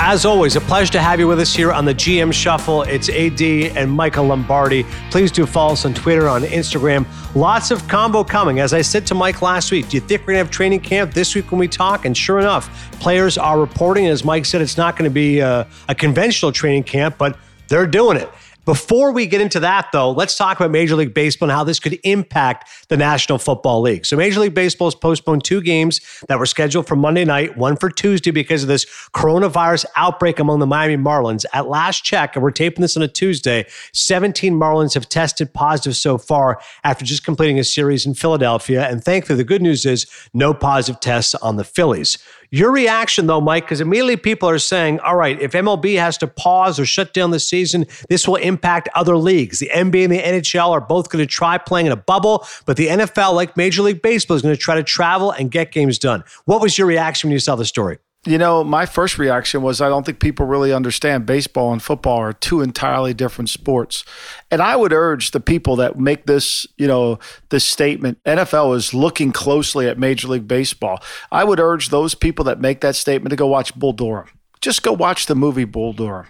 As always, a pleasure to have you with us here on the GM Shuffle. It's AD and Michael Lombardi. Please do follow us on Twitter, on Instagram. Lots of combo coming. As I said to Mike last week, do you think we're going to have training camp this week when we talk? And sure enough, players are reporting. As Mike said, it's not going to be a, a conventional training camp, but they're doing it. Before we get into that, though, let's talk about Major League Baseball and how this could impact the National Football League. So, Major League Baseball has postponed two games that were scheduled for Monday night, one for Tuesday because of this coronavirus outbreak among the Miami Marlins. At last check, and we're taping this on a Tuesday, 17 Marlins have tested positive so far after just completing a series in Philadelphia. And thankfully, the good news is no positive tests on the Phillies. Your reaction, though, Mike, because immediately people are saying, all right, if MLB has to pause or shut down the season, this will impact other leagues. The NBA and the NHL are both going to try playing in a bubble, but the NFL, like Major League Baseball, is going to try to travel and get games done. What was your reaction when you saw the story? You know, my first reaction was I don't think people really understand baseball and football are two entirely different sports. And I would urge the people that make this, you know, this statement, NFL is looking closely at Major League Baseball. I would urge those people that make that statement to go watch Bull Durham. Just go watch the movie Bull Durham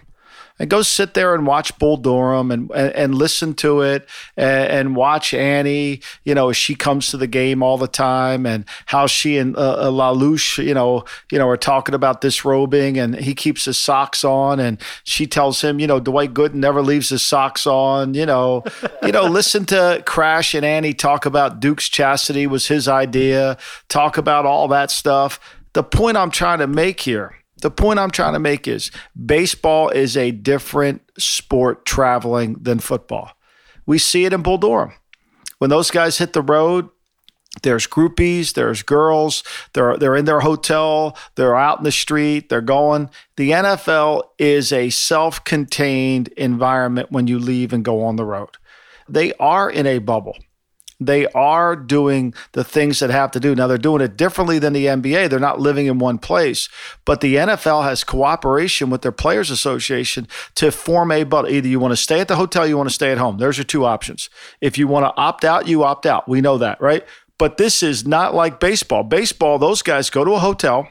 and go sit there and watch Bull Durham and, and, and listen to it and, and, watch Annie, you know, as she comes to the game all the time and how she and uh, uh, LaLoosh, you know, you know, are talking about disrobing and he keeps his socks on and she tells him, you know, Dwight Gooden never leaves his socks on, you know, you know, listen to Crash and Annie talk about Duke's chastity was his idea, talk about all that stuff. The point I'm trying to make here the point I'm trying to make is baseball is a different sport traveling than football. We see it in Bull Durham. When those guys hit the road, there's groupies, there's girls, they're they're in their hotel, they're out in the street, they're going. The NFL is a self-contained environment when you leave and go on the road. They are in a bubble they are doing the things that have to do. Now they're doing it differently than the NBA. They're not living in one place, but the NFL has cooperation with their players association to form a bubble. Either you want to stay at the hotel, you want to stay at home. There's your two options. If you want to opt out, you opt out. We know that, right? But this is not like baseball. Baseball, those guys go to a hotel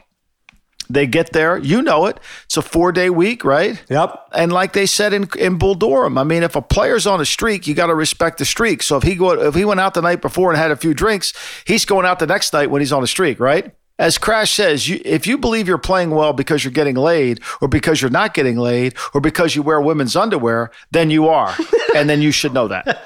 they get there, you know it. It's a four day week, right? Yep. And like they said in in Bull Durham, I mean, if a player's on a streak, you got to respect the streak. So if he go if he went out the night before and had a few drinks, he's going out the next night when he's on a streak, right? As Crash says, you, if you believe you're playing well because you're getting laid, or because you're not getting laid, or because you wear women's underwear, then you are, and then you should know that.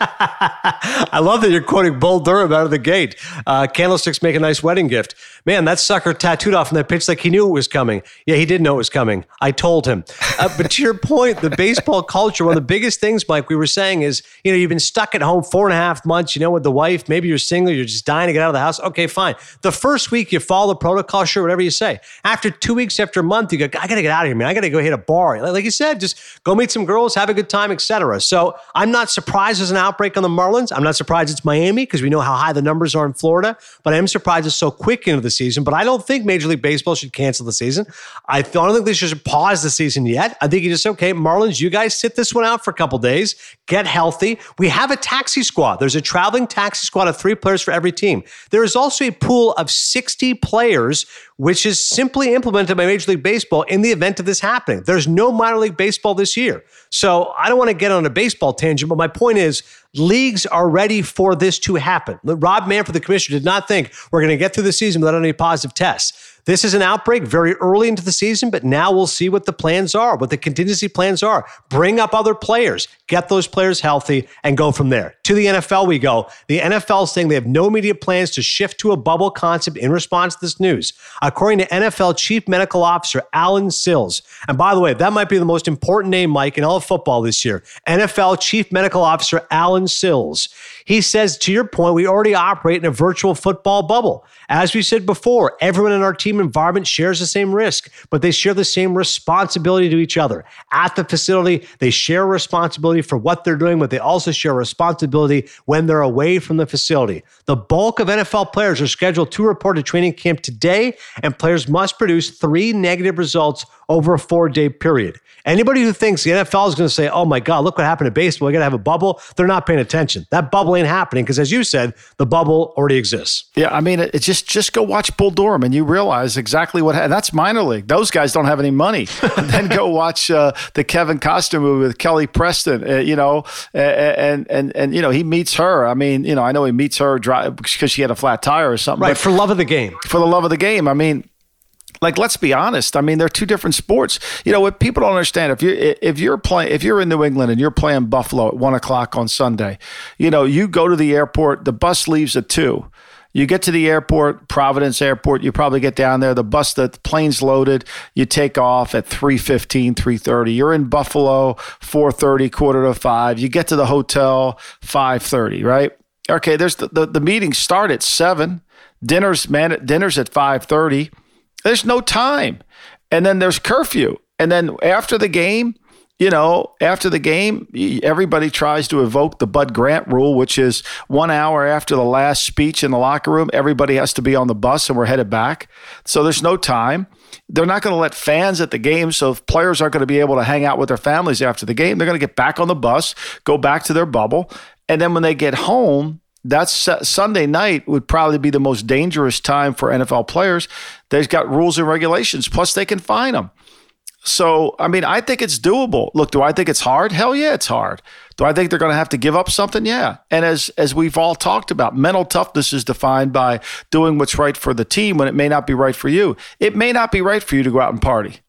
I love that you're quoting Bull Durham out of the gate. Uh, candlesticks make a nice wedding gift. Man, that sucker tattooed off in that pitch like he knew it was coming. Yeah, he did know it was coming. I told him. Uh, but to your point, the baseball culture, one of the biggest things, Mike, we were saying is, you know, you've been stuck at home four and a half months, you know, with the wife. Maybe you're single, you're just dying to get out of the house. Okay, fine. The first week you follow the protocol, sure, whatever you say. After two weeks, after a month, you go, I got to get out of here, man. I got to go hit a bar. Like you said, just go meet some girls, have a good time, etc. So I'm not surprised there's an outbreak on the Marlins. I'm not surprised it's Miami because we know how high the numbers are in Florida. But I am surprised it's so quick into the season. But I don't think Major League Baseball should cancel the season. I don't think they should pause the season yet. I think you just okay, Marlins, you guys sit this one out for a couple days, get healthy. We have a taxi squad. There's a traveling taxi squad of three players for every team. There is also a pool of 60 players which is simply implemented by Major League Baseball in the event of this happening. There's no minor league baseball this year. So I don't want to get on a baseball tangent, but my point is leagues are ready for this to happen. Rob Manfred, the commissioner, did not think we're going to get through the season without any positive tests. This is an outbreak very early into the season, but now we'll see what the plans are, what the contingency plans are. Bring up other players, get those players healthy, and go from there. To the NFL, we go. The NFL is saying they have no immediate plans to shift to a bubble concept in response to this news. According to NFL Chief Medical Officer Alan Sills, and by the way, that might be the most important name, Mike, in all of football this year. NFL Chief Medical Officer Alan Sills. He says, to your point, we already operate in a virtual football bubble. As we said before, everyone in our team team environment shares the same risk, but they share the same responsibility to each other. At the facility, they share responsibility for what they're doing, but they also share responsibility when they're away from the facility. The bulk of NFL players are scheduled to report to training camp today, and players must produce three negative results over a four day period. Anybody who thinks the NFL is going to say, oh my God, look what happened to baseball, we got to have a bubble, they're not paying attention. That bubble ain't happening because, as you said, the bubble already exists. Yeah, I mean, it, just just go watch Bull Durham and you realize exactly what happened. That's minor league. Those guys don't have any money. then go watch uh, the Kevin Costner movie with Kelly Preston, uh, you know, and, and, and, you know, he meets her. I mean, you know, I know he meets her because she had a flat tire or something. Right, for love of the game. For the love of the game. I mean, like let's be honest. I mean, they're two different sports. You know what people don't understand if you if you're playing if you're in New England and you're playing Buffalo at one o'clock on Sunday, you know you go to the airport. The bus leaves at two. You get to the airport, Providence Airport, you probably get down there, the bus, the plane's loaded, you take off at 3.15, 3.30. You're in Buffalo, 4.30, quarter to 5. You get to the hotel, 5.30, right? Okay, there's the, the, the start at 7. Dinner's, man, dinner's at 5.30 there's no time. And then there's curfew. And then after the game, you know, after the game, everybody tries to evoke the Bud Grant rule, which is one hour after the last speech in the locker room, everybody has to be on the bus and we're headed back. So there's no time. They're not going to let fans at the game. So if players aren't going to be able to hang out with their families after the game. They're going to get back on the bus, go back to their bubble. And then when they get home, that's Sunday night would probably be the most dangerous time for NFL players. They've got rules and regulations, plus they can fine them. So, I mean, I think it's doable. Look, do I think it's hard? Hell yeah, it's hard. Do I think they're going to have to give up something? Yeah. And as as we've all talked about, mental toughness is defined by doing what's right for the team when it may not be right for you. It may not be right for you to go out and party.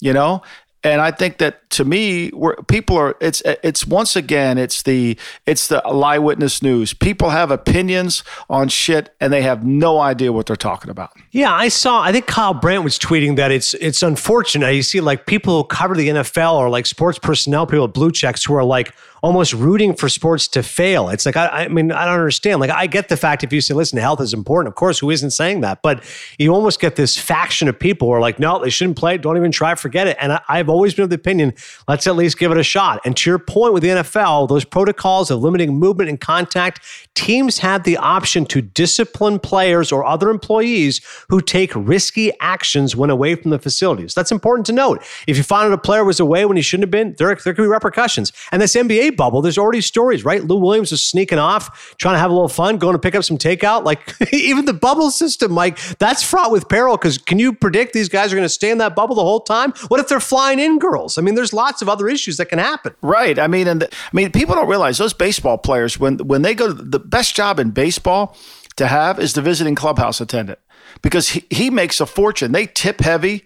You know, and I think that to me, where people are, it's it's once again, it's the it's the lie witness news. People have opinions on shit, and they have no idea what they're talking about. Yeah, I saw. I think Kyle Brandt was tweeting that it's it's unfortunate. You see, like people who cover the NFL or like sports personnel, people with blue checks who are like almost rooting for sports to fail. It's like, I, I, mean, I don't understand. Like, I get the fact if you say, listen, health is important. Of course, who isn't saying that? But you almost get this faction of people who are like, no, they shouldn't play. Don't even try. Forget it. And I, I've always been of the opinion, let's at least give it a shot. And to your point with the NFL, those protocols of limiting movement and contact, teams have the option to discipline players or other employees who take risky actions when away from the facilities. That's important to note. If you find out a player was away when he shouldn't have been, there, there could be repercussions. And this NBA bubble, there's already stories, right? Lou Williams was sneaking off, trying to have a little fun, going to pick up some takeout. Like even the bubble system, Mike, that's fraught with peril because can you predict these guys are going to stay in that bubble the whole time? What if they're flying in girls? I mean, there's lots of other issues that can happen. Right. I mean, and the, I mean, people don't realize those baseball players when when they go the best job in baseball to have is the visiting clubhouse attendant because he, he makes a fortune. They tip heavy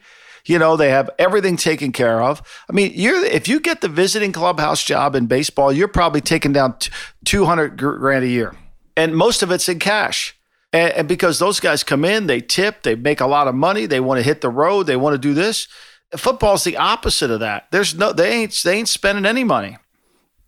you know, they have everything taken care of. I mean, you're if you get the visiting clubhouse job in baseball, you're probably taking down 200 grand a year. And most of it's in cash. And, and because those guys come in, they tip, they make a lot of money, they want to hit the road, they want to do this. Football's the opposite of that. There's no they ain't they ain't spending any money.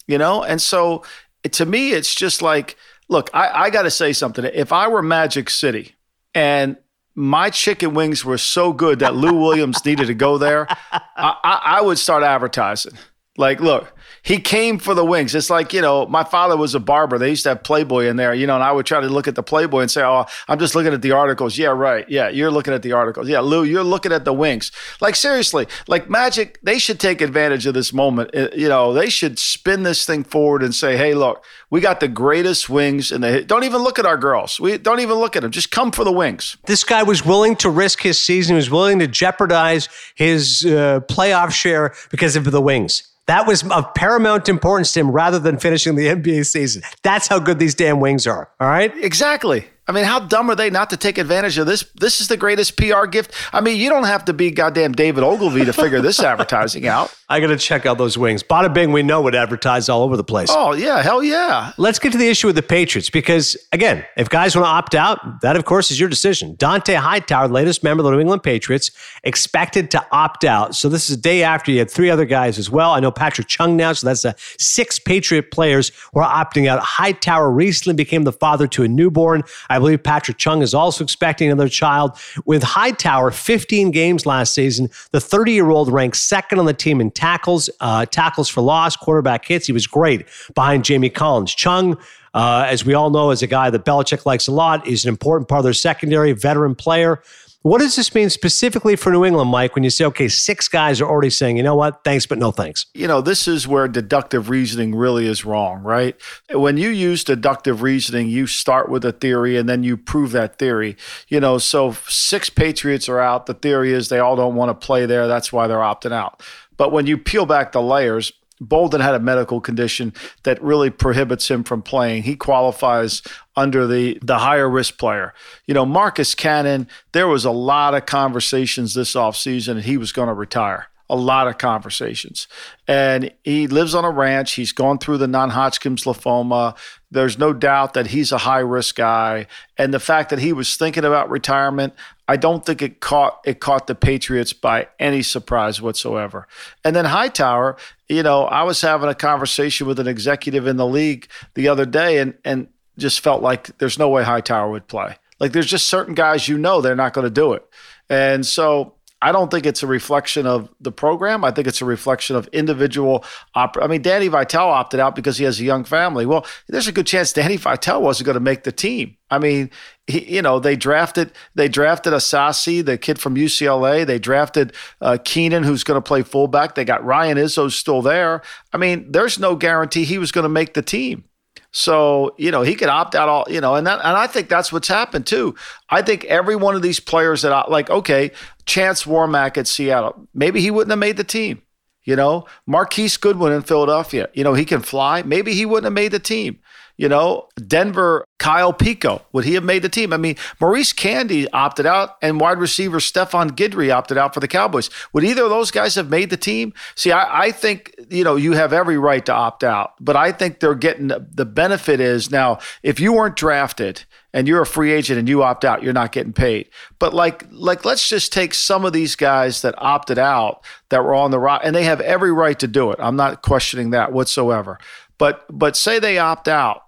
You know? And so to me, it's just like, look, I, I gotta say something. If I were Magic City and my chicken wings were so good that Lou Williams needed to go there, I, I, I would start advertising. Like, look, he came for the wings. It's like, you know, my father was a barber. They used to have Playboy in there, you know, and I would try to look at the Playboy and say, oh, I'm just looking at the articles. Yeah, right. Yeah, you're looking at the articles. Yeah, Lou, you're looking at the wings. Like, seriously, like Magic, they should take advantage of this moment. Uh, you know, they should spin this thing forward and say, hey, look, we got the greatest wings in the. Don't even look at our girls. We don't even look at them. Just come for the wings. This guy was willing to risk his season. He was willing to jeopardize his uh, playoff share because of the wings. That was of paramount importance to him rather than finishing the NBA season. That's how good these damn wings are. All right? Exactly. I mean, how dumb are they not to take advantage of this? This is the greatest PR gift. I mean, you don't have to be goddamn David Ogilvy to figure this advertising out. I got to check out those wings. Bada bing, we know would advertise all over the place. Oh, yeah. Hell yeah. Let's get to the issue with the Patriots because, again, if guys want to opt out, that, of course, is your decision. Dont'a Hightower, latest member of the New England Patriots, expected to opt out. So this is a day after you had three other guys as well. I know Patrick Chung now, so that's a six Patriot players who are opting out. Hightower recently became the father to a newborn. I believe Patrick Chung is also expecting another child. With Hightower, 15 games last season, the 30 year old ranked second on the team in tackles, uh, tackles for loss, quarterback hits. He was great behind Jamie Collins. Chung, uh, as we all know, is a guy that Belichick likes a lot. He's an important part of their secondary, veteran player. What does this mean specifically for New England, Mike, when you say, okay, six guys are already saying, you know what, thanks, but no thanks? You know, this is where deductive reasoning really is wrong, right? When you use deductive reasoning, you start with a theory and then you prove that theory. You know, so six Patriots are out. The theory is they all don't want to play there. That's why they're opting out. But when you peel back the layers, Bolden had a medical condition that really prohibits him from playing. He qualifies under the the higher risk player. You know, Marcus Cannon, there was a lot of conversations this offseason and he was going to retire. A lot of conversations. And he lives on a ranch. He's gone through the non Hodgkin's lymphoma. There's no doubt that he's a high risk guy. And the fact that he was thinking about retirement, I don't think it caught it caught the Patriots by any surprise whatsoever. And then Hightower, you know, I was having a conversation with an executive in the league the other day and and just felt like there's no way Hightower would play. Like there's just certain guys you know they're not going to do it. And so I don't think it's a reflection of the program. I think it's a reflection of individual. Op- I mean, Danny Vitale opted out because he has a young family. Well, there's a good chance Danny Vitale wasn't going to make the team. I mean, he, you know, they drafted they drafted Asiasi, the kid from UCLA. They drafted uh, Keenan, who's going to play fullback. They got Ryan Izzo still there. I mean, there's no guarantee he was going to make the team. So, you know, he could opt out all, you know, and that, and I think that's what's happened too. I think every one of these players that I like, okay, Chance Warmack at Seattle, maybe he wouldn't have made the team. You know, Marquise Goodwin in Philadelphia, you know, he can fly. Maybe he wouldn't have made the team. You know, Denver, Kyle Peko, would he have made the team? I mean, Maurice Canady opted out and wide receiver Stefan Guidry opted out for the Cowboys. Would either of those guys have made the team? See, I, I think, you know, you have every right to opt out, but I think they're getting the benefit is now, if you weren't drafted and you're a free agent and you opt out, you're not getting paid. But like, like let's just take some of these guys that opted out that were on the rock, and they have every right to do it. I'm not questioning that whatsoever. But but say they opt out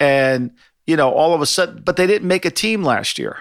and you know all of a sudden but they didn't make a team last year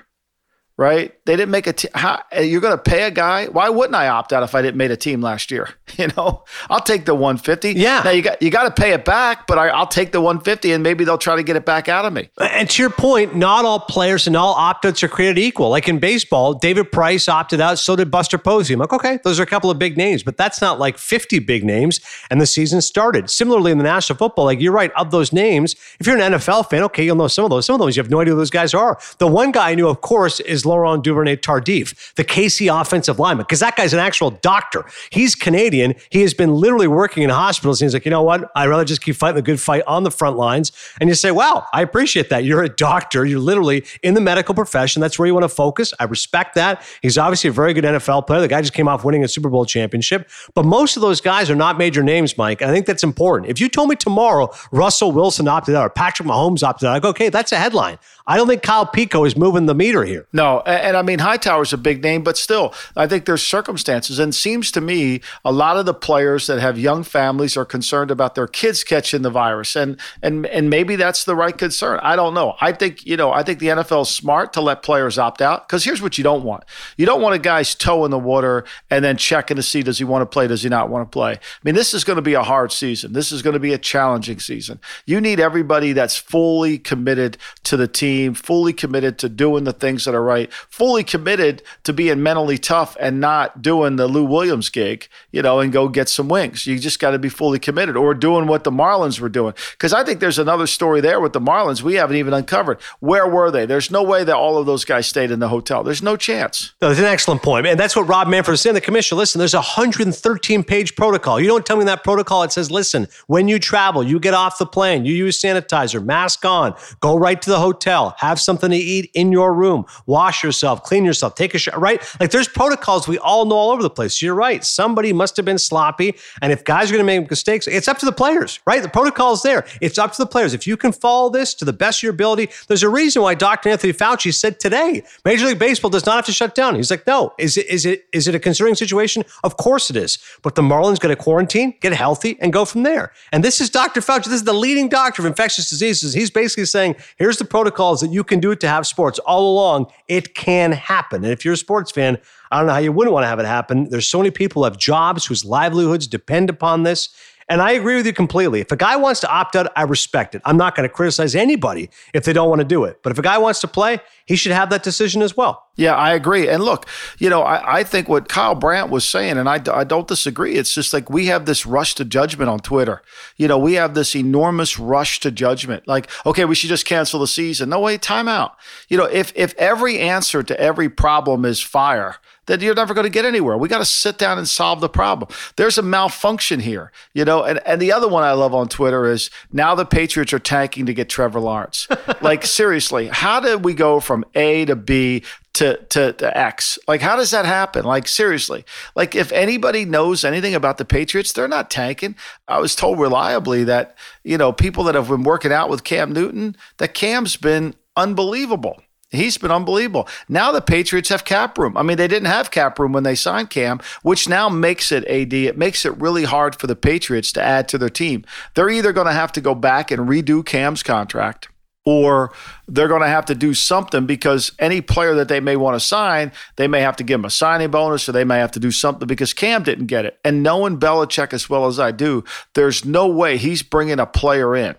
right they didn't make a team you're going to pay a guy? Why wouldn't i opt out if i didn't make a team last year? You know i'll take the 150 yeah. Now you got you got to pay it back but I, will take the 150 and maybe they'll try to get it back out of me. And to your point not all players and all opt-outs are created equal. Like in baseball david price opted out so did buster posey. I'm like okay those are a couple of big names but that's not like 50 big names and the season started. Similarly in the national football like you're right of those names if you're an nfl fan okay you'll know some of those. Some of those you have no idea who those guys are. The one guy i knew of course is Laurent Duvernay Tardif, the KC offensive lineman, because that guy's an actual doctor. He's Canadian. He has been literally working in hospitals. And he's like, you know what? I'd rather just keep fighting the good fight on the front lines. And you say, wow, I appreciate that. You're a doctor. You're literally in the medical profession. That's where you want to focus. I respect that. He's obviously a very good NFL player. The guy just came off winning a Super Bowl championship. But most of those guys are not major names, Mike. I think that's important. If you told me tomorrow Russell Wilson opted out or Patrick Mahomes opted out, I go, okay, that's a headline. I don't think Kyle Peko is moving the meter here. No, and, and I mean Hightower's a big name, but still, I think there's circumstances. And seems to me a lot of the players that have young families are concerned about their kids catching the virus, and and and maybe that's the right concern. I don't know. I think you know I think the NFL is smart to let players opt out because here's what you don't want: you don't want a guy's toe in the water and then checking to see does he want to play, does he not want to play. I mean, this is going to be a hard season. This is going to be a challenging season. You need everybody that's fully committed to the team team, fully committed to doing the things that are right, fully committed to being mentally tough and not doing the Lou Williams gig, you know, and go get some wings. You just got to be fully committed or doing what the Marlins were doing. Because I think there's another story there with the Marlins we haven't even uncovered. Where were they? There's no way that all of those guys stayed in the hotel. There's no chance. No, that's an excellent point. And that's what Rob Manfred is saying. The commission, listen, there's a 113 page protocol. You don't tell me that protocol. It says, listen, when you travel, you get off the plane, you use sanitizer, mask on, go right to the hotel have something to eat in your room, wash yourself, clean yourself, take a shower, right? Like there's protocols we all know all over the place. You're right. Somebody must have been sloppy. And if guys are going to make mistakes, it's up to the players, right? The protocol is there. It's up to the players. If you can follow this to the best of your ability, there's a reason why Dr. Anthony Fauci said today, Major League Baseball does not have to shut down. He's like, no, is it is it is it a concerning situation? Of course it is. But the Marlins got to quarantine, get healthy, and go from there. And this is Dr. Fauci. This is the leading doctor of infectious diseases. He's basically saying, here's the protocol is that you can do it to have sports all along. It can happen. And if you're a sports fan, I don't know how you wouldn't want to have it happen. There's so many people who have jobs whose livelihoods depend upon this. And I agree with you completely. If a guy wants to opt out, I respect it. I'm not going to criticize anybody if they don't want to do it. But if a guy wants to play, he should have that decision as well. Yeah, I agree. And look, you know, I, I think what Kyle Brandt was saying, and I, I don't disagree, it's just like we have this rush to judgment on Twitter. You know, we have this enormous rush to judgment. Like, okay, we should just cancel the season. No, way, time out. You know, if, if every answer to every problem is fire, then you're never going to get anywhere. We got to sit down and solve the problem. There's a malfunction here, you know. And, and the other one I love on Twitter is now the Patriots are tanking to get Trevor Lawrence. like, seriously, how did we go from A to B to, to, to X. Like, how does that happen? Like, seriously. Like, if anybody knows anything about the Patriots, they're not tanking. I was told reliably that, you know, people that have been working out with Cam Newton, that Cam's been unbelievable. He's been unbelievable. Now the Patriots have cap room. I mean, they didn't have cap room when they signed Cam, which now makes it AD. It makes it really hard for the Patriots to add to their team. They're either going to have to go back and redo Cam's contract or they're going to have to do something because any player that they may want to sign, they may have to give him a signing bonus or they may have to do something because Cam didn't get it. And knowing Belichick as well as I do, there's no way he's bringing a player in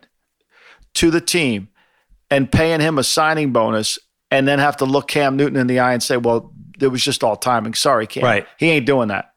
to the team and paying him a signing bonus and then have to look Cam Newton in the eye and say, well, it was just all timing. Sorry, Cam. Right. He ain't doing that.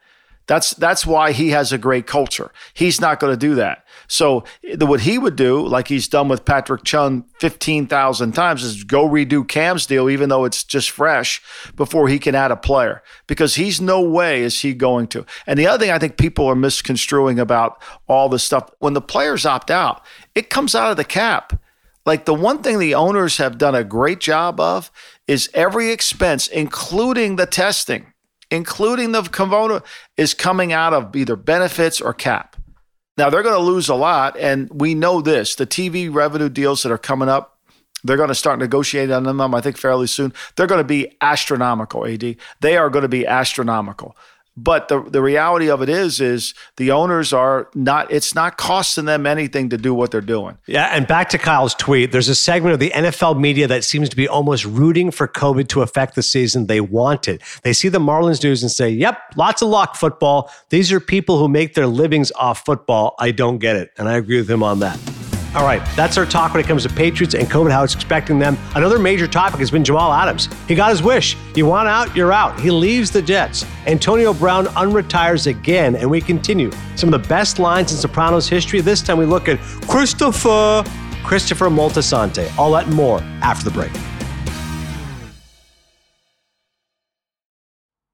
That's that's why he has a great culture. He's not going to do that. So the, what he would do, like he's done with Patrick Chung fifteen thousand times, is go redo Cam's deal, even though it's just fresh, before he can add a player. Because he's no way is he going to. And the other thing I think people are misconstruing about all this stuff when the players opt out, it comes out of the cap. Like the one thing the owners have done a great job of is every expense, including the testing including the is coming out of either benefits or cap. Now they're going to lose a lot, and we know this. The TV revenue deals that are coming up, they're going to start negotiating on them. I think fairly soon. They're going to be astronomical. Ad, they are going to be astronomical. But the the reality of it is, is the owners are not. It's not costing them anything to do what they're doing. Yeah, and back to Kyle's tweet. There's a segment of the NFL media that seems to be almost rooting for COVID to affect the season. They want it. They see the Marlins news and say, "Yep, lots of luck football. These are people who make their livings off football. I don't get it," and I agree with him on that. All right, that's our talk when it comes to Patriots and COVID, how it's expecting them. Another major topic has been Jamal Adams. He got his wish. You want out, you're out. He leaves the Jets. Antonio Brown unretires again, and we continue some of the best lines in Sopranos history. This time we look at Christopher, Christopher Moltisanti. All that and more after the break.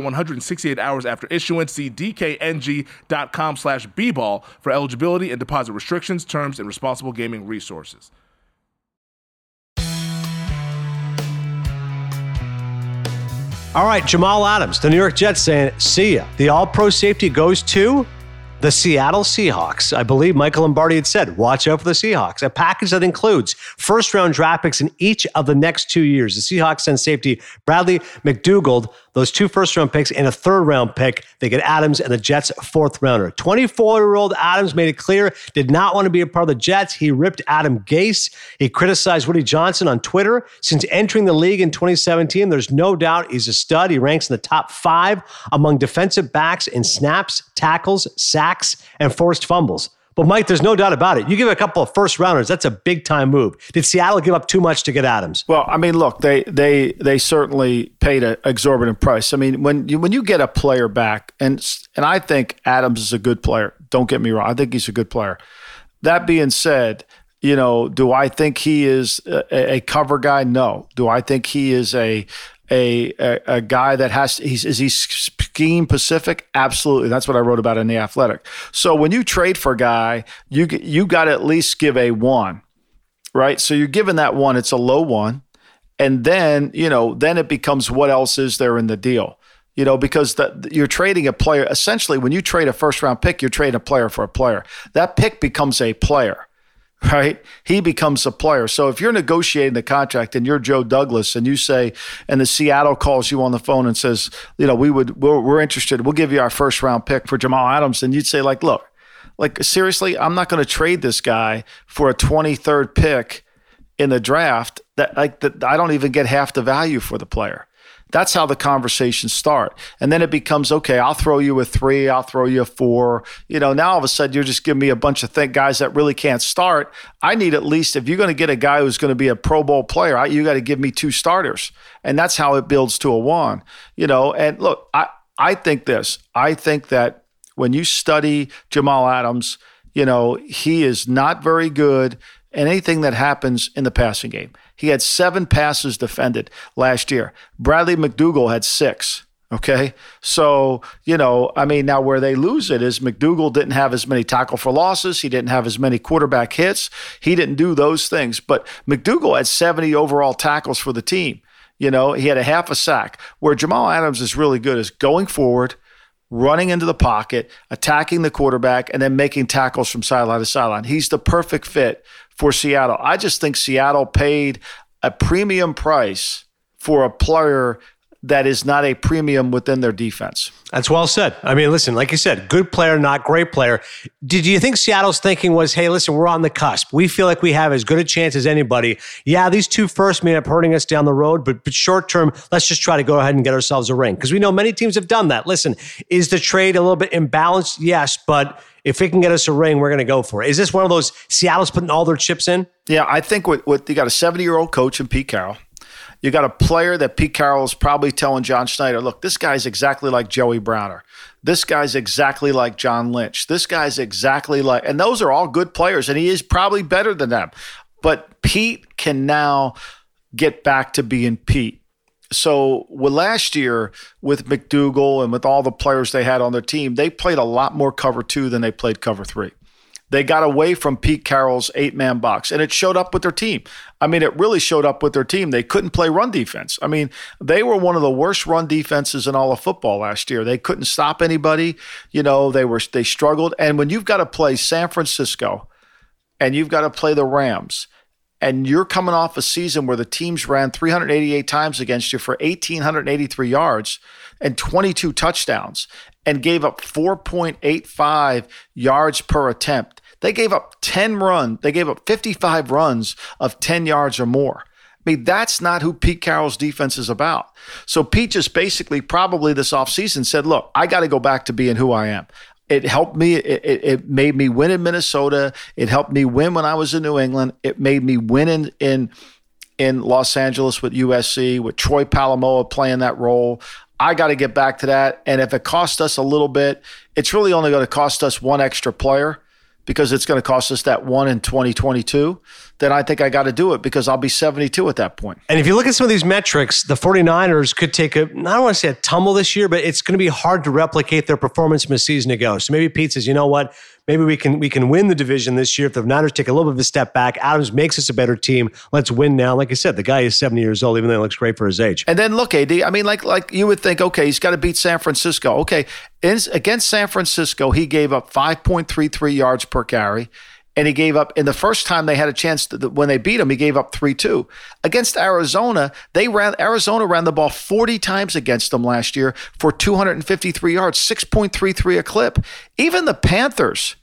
168 hours after issuance. See dkng.com slash bball for eligibility and deposit restrictions, terms, and responsible gaming resources. All right, Jamal Adams, the New York Jets saying, see ya. The all pro safety goes to the Seattle Seahawks. I believe Michael Lombardi had said, watch out for the Seahawks. A package that includes first round draft picks in each of the next two years. The Seahawks send safety Bradley McDougald, those two first round picks, and a third round pick. They get Adams and the Jets' fourth rounder. 24 year old Adams made it clear did not want to be a part of the Jets. He ripped Adam Gase. He criticized Woody Johnson on Twitter. Since entering the league in 2017, there's no doubt he's a stud. He ranks in the top five among defensive backs in snaps, tackles, sacks, and forced fumbles. But Mike, there's no doubt about it. You give a couple of first rounders, that's a big time move. Did Seattle give up too much to get Adams? Well, I mean, look, they they they certainly paid an exorbitant price. I mean, when you when you get a player back, and and I think Adams is a good player. Don't get me wrong, I think he's a good player. That being said, you know, do I think he is a, a cover guy? No. Do I think he is a a, a, guy that has he's is he scheme Pacific? Absolutely. That's what I wrote about in the Athletic. So when you trade for a guy, you you got to at least give a one, right? So you're giving that one. It's a low one, and then you know then it becomes what else is there in the deal? You know, because the, you're trading a player. Essentially, when you trade a first round pick, you're trading a player for a player. That pick becomes a player right? He becomes a player. So if you're negotiating the contract and you're Joe Douglas and you say, and the Seattle calls you on the phone and says, you know, we would, we're, we're interested, we'll give you our first round pick for Jamal Adams, and you'd say, like, look, like seriously, I'm not going to trade this guy for a 23rd pick in the draft that like that I don't even get half the value for the player. That's how the conversations start. And then it becomes, okay, I'll throw you a three, I'll throw you a four. You know, now all of a sudden you're just giving me a bunch of th- guys that really can't start. I need at least, if you're going to get a guy who's going to be a Pro Bowl player, I, you got to give me two starters. And that's how it builds to a one, you know. And look, I, I think this, I think that when you study Jamal Adams, you know, he is not very good in anything that happens in the passing game. He had seven passes defended last year. Bradley McDougald had six. Okay. So, you know, I mean, now where they lose it is McDougald didn't have as many tackle for losses. He didn't have as many quarterback hits. He didn't do those things. But McDougald had 70 overall tackles for the team. You know, he had a half a sack. Where Jamal Adams is really good is going forward, running into the pocket, attacking the quarterback, and then making tackles from sideline to sideline. He's the perfect fit for Seattle. I just think Seattle paid a premium price for a player that is not a premium within their defense. That's well said. I mean, listen, like you said, good player, not great player. Did you think Seattle's thinking was, hey, listen, we're on the cusp. We feel like we have as good a chance as anybody. Yeah, these two first may end up hurting us down the road, but, but short term, let's just try to go ahead and get ourselves a ring. Because we know many teams have done that. Listen, is the trade a little bit imbalanced? Yes, but if it can get us a ring, we're going to go for it. Is this one of those Seattle's putting all their chips in? Yeah, I think what, what you got a 70 year old coach in Pete Carroll. You got a player that Pete Carroll is probably telling John Schneider, look, this guy's exactly like Joey Browner. This guy's exactly like John Lynch. This guy's exactly like, and those are all good players, and he is probably better than them. But Pete can now get back to being Pete so with last year with McDougald and with all the players they had on their team, they played a lot more cover two than they played cover three. They got away from Pete Carroll's eight man box, and it showed up with their team. I mean, it really showed up with their team. They couldn't play run defense. I mean, they were one of the worst run defenses in all of football last year. They couldn't stop anybody. You know, they were they struggled. And when you've got to play San Francisco, and you've got to play the Rams, and you're coming off a season where the teams ran 388 times against you for 1,883 yards and 22 touchdowns and gave up 4.85 yards per attempt. They gave up 10 runs. They gave up 55 runs of 10 yards or more. I mean, that's not who Pete Carroll's defense is about. So Pete just basically probably this offseason said, look, I got to go back to being who I am it helped me. It, it, it, made me win in Minnesota. It helped me win when I was in New England. It made me win in in in Los Angeles with USC with Troy Polamalu playing that role. I got to get back to that. And if it costs us a little bit, it's really only going to cost us one extra player because it's going to cost us that one in 2022, then I think I got to do it because I'll be 72 at that point. And if you look at some of these metrics, the 49ers could take a, I don't want to say a tumble this year, but it's going to be hard to replicate their performance from a season ago. So maybe Pete says, you know what? Maybe we can we can win the division this year if the Niners take a little bit of a step back. Adams makes us a better team. Let's win now. Like I said, the guy is 70 years old, even though he looks great for his age. And then look, AD. I mean, like like you would think, okay, he's got to beat San Francisco. Okay, in, against San Francisco, he gave up 5.33 yards per carry and he gave up in the first time they had a chance to, when they beat him he gave up 3-2 against arizona they ran arizona ran the ball 40 times against them last year for 253 yards 6.33 a clip even the panthers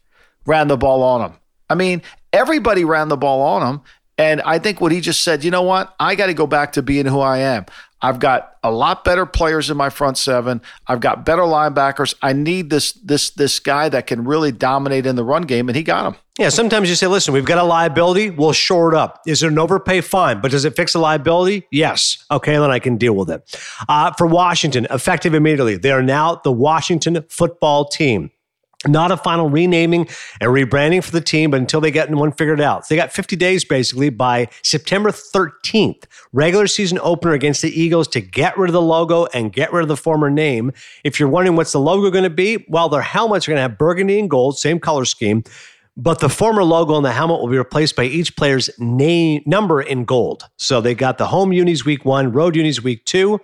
ran the ball on him i mean everybody ran the ball on him and i think what he just said you know what i got to go back to being who i am I've got a lot better players in my front seven. I've got better linebackers. I need this this this guy that can really dominate in the run game, and he got him. Yeah, sometimes you say, listen, we've got a liability, we'll shore it up. Is it an overpay? Fine. But does it fix the liability? Yes. Okay, then I can deal with it. Uh, for Washington, effective immediately, they are now the Washington football team. Not a final renaming and rebranding for the team, but until they get one figured out. So they got 50 days basically by September 13th, regular season opener against the Eagles to get rid of the logo and get rid of the former name. If you're wondering what's the logo going to be, well, their helmets are going to have burgundy and gold, same color scheme. But the former logo on the helmet will be replaced by each player's name number in gold. So they got the home unis week one, road unis week two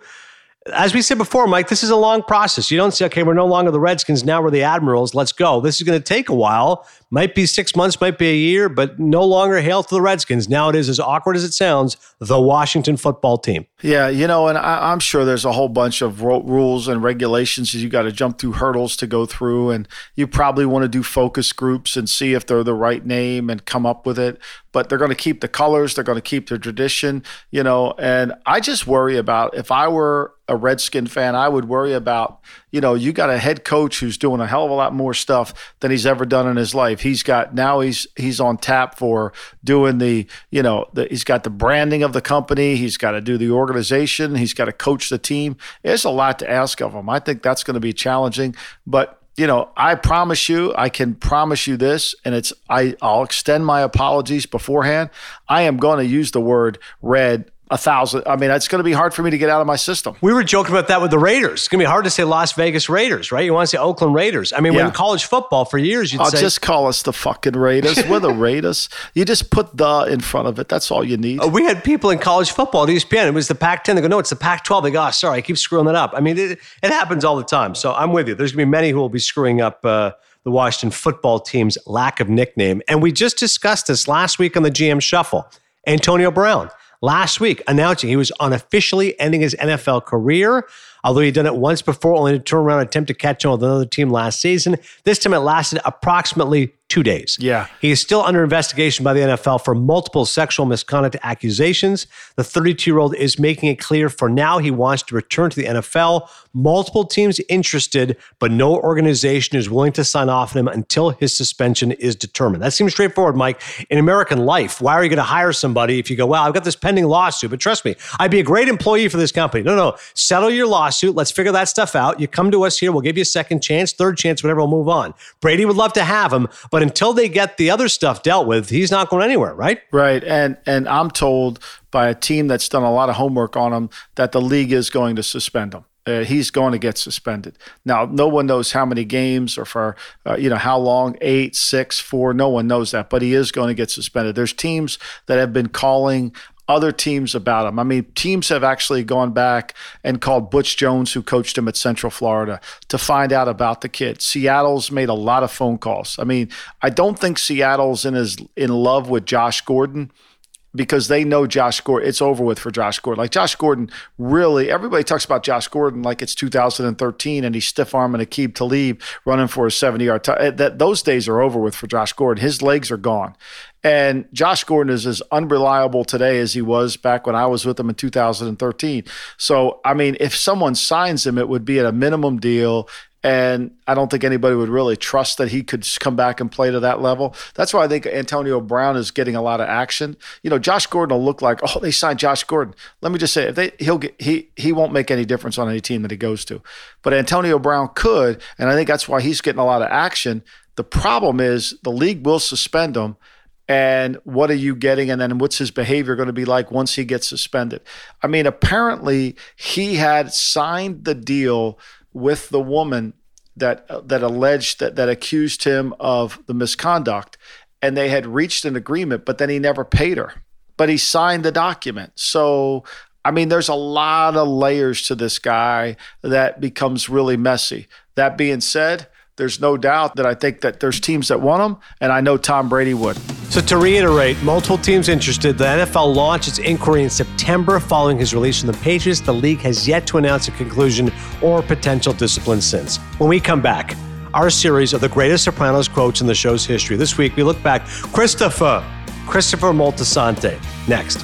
as we said before, Mike, this is a long process. You don't say, okay, we're no longer the Redskins, now we're the Admirals, let's go. This is going to take a while. Might be six months, might be a year, but no longer hail to the Redskins. Now it is, as awkward as it sounds, the Washington football team. Yeah, you know, and I, am sure there's a whole bunch of rules and regulations you got to jump through hurdles to go through. And you probably want to do focus groups and see if they're the right name and come up with it. But they're going to keep the colors, they're going to keep the tradition, you know. And I just worry about if I were a Redskin fan, I would worry about, you know, you got a head coach who's doing a hell of a lot more stuff than he's ever done in his life. He's got now he's he's on tap for doing the, you know, the, he's got the branding of the company, he's got to do the organization, he's got to coach the team. It's a lot to ask of him. I think that's going to be challenging, but you know, I promise you, I can promise you this, and it's I, I'll extend my apologies beforehand. I am going to use the word red a thousand. I mean, it's going to be hard for me to get out of my system. We were joking about that with the Raiders. It's going to be hard to say Las Vegas Raiders, right? You want to say Oakland Raiders. I mean, yeah. when college football for years, you'd I'll say. just call us the fucking Raiders. We're the Raiders. You just put the in front of it. That's all you need. Uh, we had people in college football at ESPN. It was the Pac 10. They go, no, it's the Pac 12. They go, oh, sorry, I keep screwing that up. I mean, it, it happens all the time. So I'm with you. There's going to be many who will be screwing up. Uh, the Washington football team's lack of nickname. And we just discussed this last week on the GM Shuffle. Antonio Brown last week announcing he was unofficially ending his NFL career. Although he'd done it once before, only to turn around and attempt to catch on with another team last season. This time it lasted approximately two days. Yeah. He is still under investigation by the NFL for multiple sexual misconduct accusations. The 32 year old is making it clear for now he wants to return to the NFL. Multiple teams interested, but no organization is willing to sign off on him until his suspension is determined. That seems straightforward, Mike. In American life, why are you going to hire somebody if you go, well, I've got this pending lawsuit, but trust me, I'd be a great employee for this company. No, no, settle your lawsuit. Let's figure that stuff out. You come to us here, we'll give you a second chance, third chance, whatever, we'll move on. Brady would love to have him, but until they get the other stuff dealt with, he's not going anywhere, right? Right. And and I'm told by a team that's done a lot of homework on him that the league is going to suspend him. Uh, he's going to get suspended. Now, no one knows how many games or for uh, you know how long eight, six, four. No one knows that, but he is going to get suspended. There's teams that have been calling other teams about him. I mean, teams have actually gone back and called Butch Jones, who coached him at Central Florida, to find out about the kid. Seattle's made a lot of phone calls. I mean, I don't think Seattle's in his in love with Josh Gordon because they know Josh Gordon. It's over with for Josh Gordon. Like Josh Gordon, really, everybody talks about Josh Gordon like it's 2013 and he's stiff arming Aqib Talib running for a 70 yard. T- eh, that those days are over with for Josh Gordon. His legs are gone. And Josh Gordon is as unreliable today as he was back when I was with him in 2013. So, I mean, if someone signs him, it would be at a minimum deal and I don't think anybody would really trust that he could come back and play to that level. That's why I think Antonio Brown is getting a lot of action. You know, Josh Gordon will look like, oh, they signed Josh Gordon. Let me just say, if they he'll get he he won't make any difference on any team that he goes to, but Antonio Brown could, and I think that's why he's getting a lot of action. The problem is the league will suspend him. And what are you getting? And then what's his behavior going to be like once he gets suspended? I mean, apparently he had signed the deal with the woman that uh, that alleged that that accused him of the misconduct, and they had reached an agreement, but then he never paid her. But he signed the document. So I mean, there's a lot of layers to this guy that becomes really messy. That being said, there's no doubt that I think that there's teams that want him, and I know Tom Brady would. So to reiterate, multiple teams interested. The NFL launched its inquiry in September following his release from the Patriots. The league has yet to announce a conclusion or potential discipline since. When we come back, our series of the greatest Sopranos quotes in the show's history. This week, we look back Christopher, Christopher Moltisanti. Next.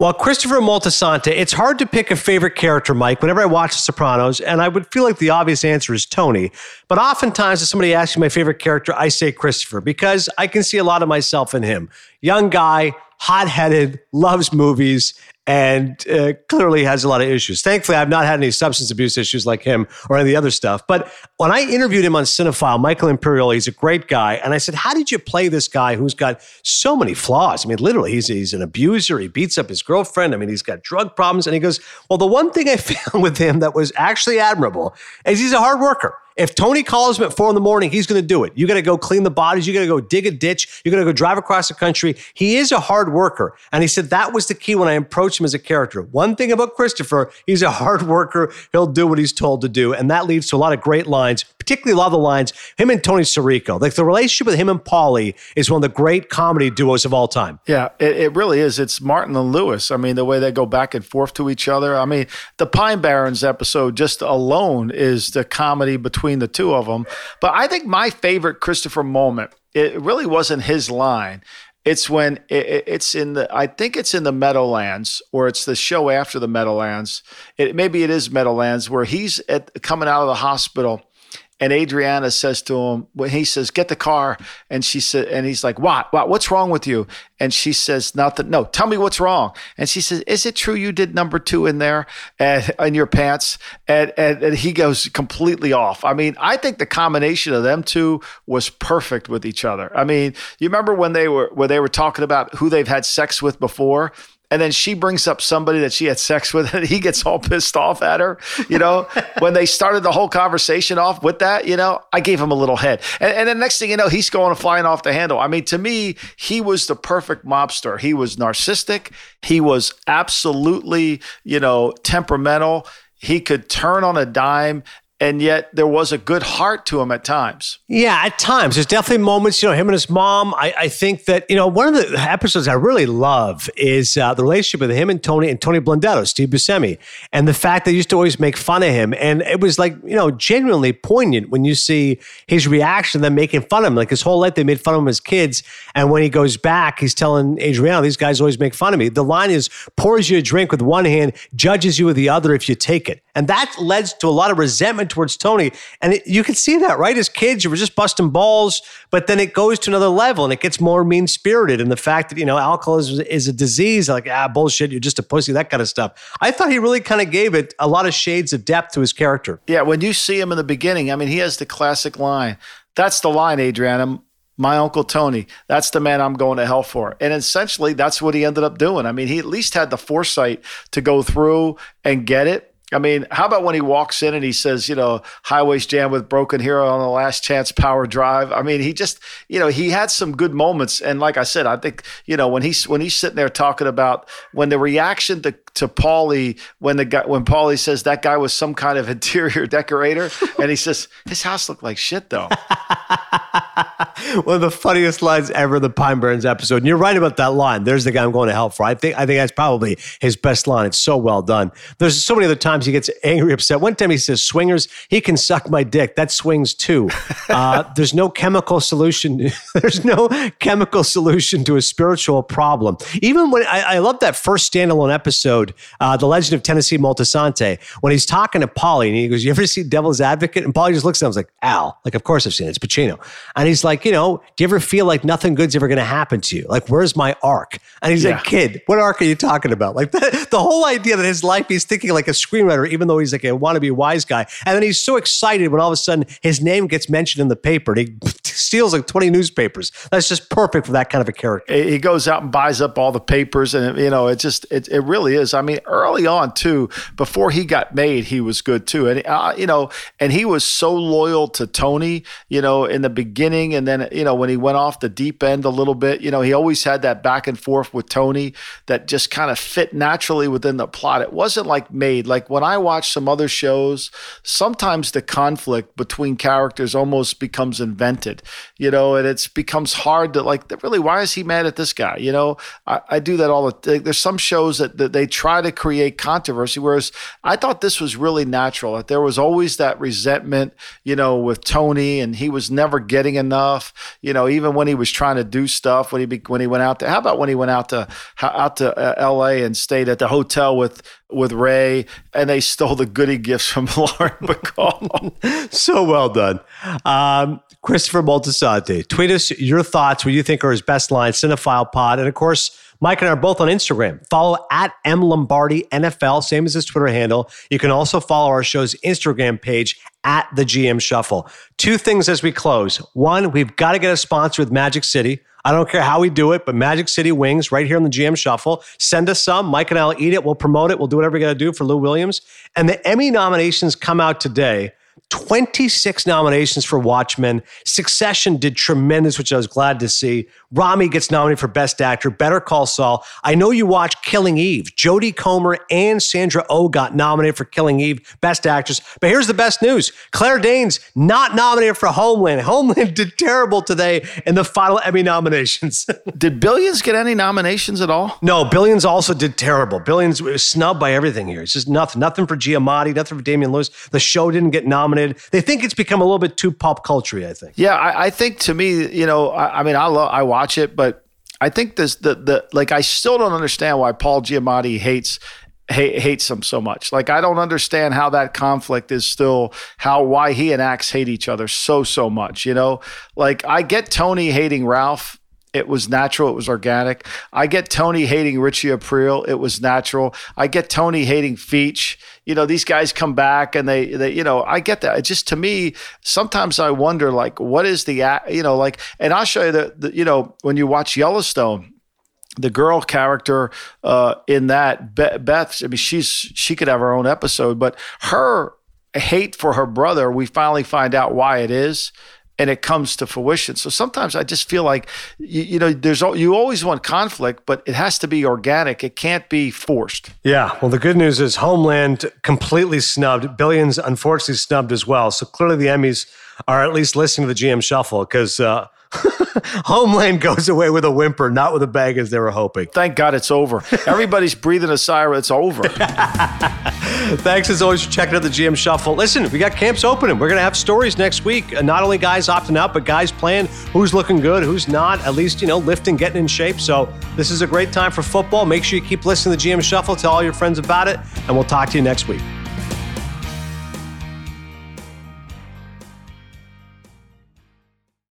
Well, Christopher Moltisanti, it's hard to pick a favorite character, Mike, whenever I watch The Sopranos, and I would feel like the obvious answer is Tony. But oftentimes, if somebody asks me my favorite character, I say Christopher because I can see a lot of myself in him. Young guy, hot headed, loves movies, and uh, clearly has a lot of issues. Thankfully, I've not had any substance abuse issues like him or any of the other stuff. But when I interviewed him on Cinephile, Michael Imperioli, he's a great guy. And I said, How did you play this guy who's got so many flaws? I mean, literally, he's, he's an abuser. He beats up his girlfriend. I mean, he's got drug problems. And he goes, Well, the one thing I found with him that was actually admirable is he's a hard worker. If Tony calls him at four in the morning, he's going to do it. You got to go clean the bodies. You got to go dig a ditch. You got to go drive across the country. He is a hard worker. And he said that was the key when I approached him as a character. One thing about Christopher, he's a hard worker. He'll do what he's told to do. And that leads to a lot of great lines, particularly a lot of the lines, him and Tony Sirico. Like the relationship with him and Paulie is one of the great comedy duos of all time. Yeah, it, it really is. It's Martin and Lewis. I mean, the way they go back and forth to each other. I mean, the Pine Barrens episode just alone is the comedy between the two of them. But I think my favorite Christopher moment, it really wasn't his line. It's when it, it's in the, I think it's in the Meadowlands, or it's the show after the Meadowlands. It, maybe it is Meadowlands, where he's at, coming out of the hospital and Adriana says to him, when he says, "Get the car," and she said, and he's like, "What? What? What's wrong with you?" And she says, "Nothing. No, tell me what's wrong." And she says, "Is it true you did number two in there and in your pants?" And, and and he goes completely off. I mean, I think the combination of them two was perfect with each other. I mean, you remember when they were when they were talking about who they've had sex with before, and then she brings up somebody that she had sex with and he gets all pissed off at her you know? When they started the whole conversation off with that you know i gave him a little head. And, and the next thing you know he's going flying off the handle. I mean to me he was the perfect mobster. He was narcissistic. He was absolutely you know temperamental. He could turn on a dime and yet there was a good heart to him at times. Yeah, at times. There's definitely moments, you know, him and his mom. I, I think that, you know, one of the episodes I really love is uh, the relationship with him and Tony and Tony Blundetto, Steve Buscemi, and the fact they used to always make fun of him. And it was like, you know, genuinely poignant when you see his reaction, them making fun of him. Like his whole life, they made fun of him as kids. And when he goes back, he's telling Adriana, these guys always make fun of me. The line is, pours you a drink with one hand, judges you with the other if you take it. And that led to a lot of resentment towards Tony. And it, you can see that, right? As kids, you were just busting balls, but then it goes to another level and it gets more mean spirited. And the fact that, you know, alcoholism is, is a disease, like, ah, bullshit, you're just a pussy, that kind of stuff. I thought he really kind of gave it a lot of shades of depth to his character. Yeah, when you see him in the beginning, I mean, he has the classic line. That's the line, Adriana my uncle Tony. That's the man I'm going to hell for. And essentially, that's what he ended up doing. I mean, he at least had the foresight to go through and get it. I mean, how about when he walks in and he says, you know, highways jam with broken hero on the last chance power drive? I mean, he just, you know, he had some good moments. And like I said, I think, you know, when he's when he's sitting there talking about when the reaction to to Paulie when the guy when Paulie says that guy was some kind of interior decorator, and he says his house looked like shit though. One of the funniest lines ever, the Pine Barrens episode. And you're right about that line. There's the guy I'm going to help for. I think I think that's probably his best line. It's so well done. There's so many other times he gets angry, upset. One time he says, "Swingers, he can suck my dick. That swings too." Uh, there's no chemical solution. there's no chemical solution to a spiritual problem. Even when I, I love that first standalone episode, uh, "The Legend of Tennessee Moltisanti," when he's talking to Paulie and he goes, "You ever see Devil's Advocate?" And Paulie just looks at him, like, "Al, like of course I've seen it. It's Pacino." And he's like, you know, do you ever feel like nothing good's ever going to happen to you? Like, where's my arc? And he's Yeah. like, kid, what arc are you talking about? Like the, the whole idea that his life, he's thinking like a screenwriter, even though he's like a wannabe wise guy. And then he's so excited when all of a sudden his name gets mentioned in the paper and he steals like 20 newspapers. That's just perfect for that kind of a character. he goes out and buys up all the papers and you know it just it, it really is i mean early on too before he got made he was good too and uh, you know and he was so loyal to tony you know in the beginning and then you know when he went off the deep end a little bit you know he always had that back and forth with tony that just kind of fit naturally within the plot it wasn't like made like when i watch some other shows sometimes the conflict between characters almost becomes invented you know and it becomes hard to like really why is he mad at this guy you know i, I do that all the time. there's some shows that, that they try to create controversy whereas i thought this was really natural that there was always that resentment you know with tony and he was never getting enough you know even when he was trying to do stuff when he be, when he went out to how about when he went out to out to uh, la and stayed at the hotel with with ray and they stole the goodie gifts from lauren bacall So well done. Um, Christopher Moltisanti, tweet us your thoughts, what you think are his best lines, Cinephile Pod. And of course, Mike and I are both on Instagram. Follow at M Lombardi NFL, same as his Twitter handle. You can also follow our show's Instagram page at the GM Shuffle. Two things as we close. One, we've got to get a sponsor with Magic City. I don't care how we do it, but Magic City Wings right here on the GM Shuffle. Send us some. Mike and I'll eat it. We'll promote it. We'll do whatever we got to do for Lou Williams. And the Emmy nominations come out today. 26 nominations for Watchmen. Succession did tremendous, which I was glad to see. Rami gets nominated for Best Actor. Better Call Saul. I know you watched Killing Eve. Jodie Comer and Sandra Oh got nominated for Killing Eve, Best Actress. But here's the best news Claire Danes not nominated for Homeland. Homeland did terrible today in the final Emmy nominations. did billions get any nominations at all No, Billions also did terrible. Billions was snubbed by everything here. It's just nothing. Nothing for Giamatti, nothing for Damian Lewis. The show didn't get nominated. They think it's become a little bit too pop culture I think. Yeah, I, I think to me, you know, I, I mean, I love, I watch it, but I think this, the, the, like, I still don't understand why Paul Giamatti hates, hate, hates them so much. Like, I don't understand how that conflict is still, how, why he and Axe hate each other so, so much, you know? Like, I get Tony hating Ralph. It was natural. It was organic. I get Tony hating Richie April. It was natural. I get Tony hating Feech. You know, these guys come back and they, they, you know, I get that. It just to me, sometimes I wonder, like, what is the, you know, like, and I'll show you that, you know, when you watch Yellowstone, the girl character uh, in that Be- Beth, I mean, she's she could have her own episode, but her hate for her brother, we finally find out why it is, and it comes to fruition. So sometimes I just feel like you, you know, there's you always want conflict, but it has to be organic. It can't be forced. Yeah. Well, the good news is Homeland completely snubbed. Billions, unfortunately, snubbed as well. So clearly the Emmys are at least listening to the GM Shuffle because uh, Homeland goes away with a whimper, not with a bang as they were hoping. Thank God it's over. Everybody's breathing a sigh. It's over. Thanks as always for checking out the GM Shuffle. Listen, we got camps opening. We're going to have stories next week. Uh, not only guys opting out, but guys playing who's looking good, who's not, at least, you know, lifting, getting in shape. So this is a great time for football. Make sure you keep listening to the GM Shuffle. Tell all your friends about it, and we'll talk to you next week.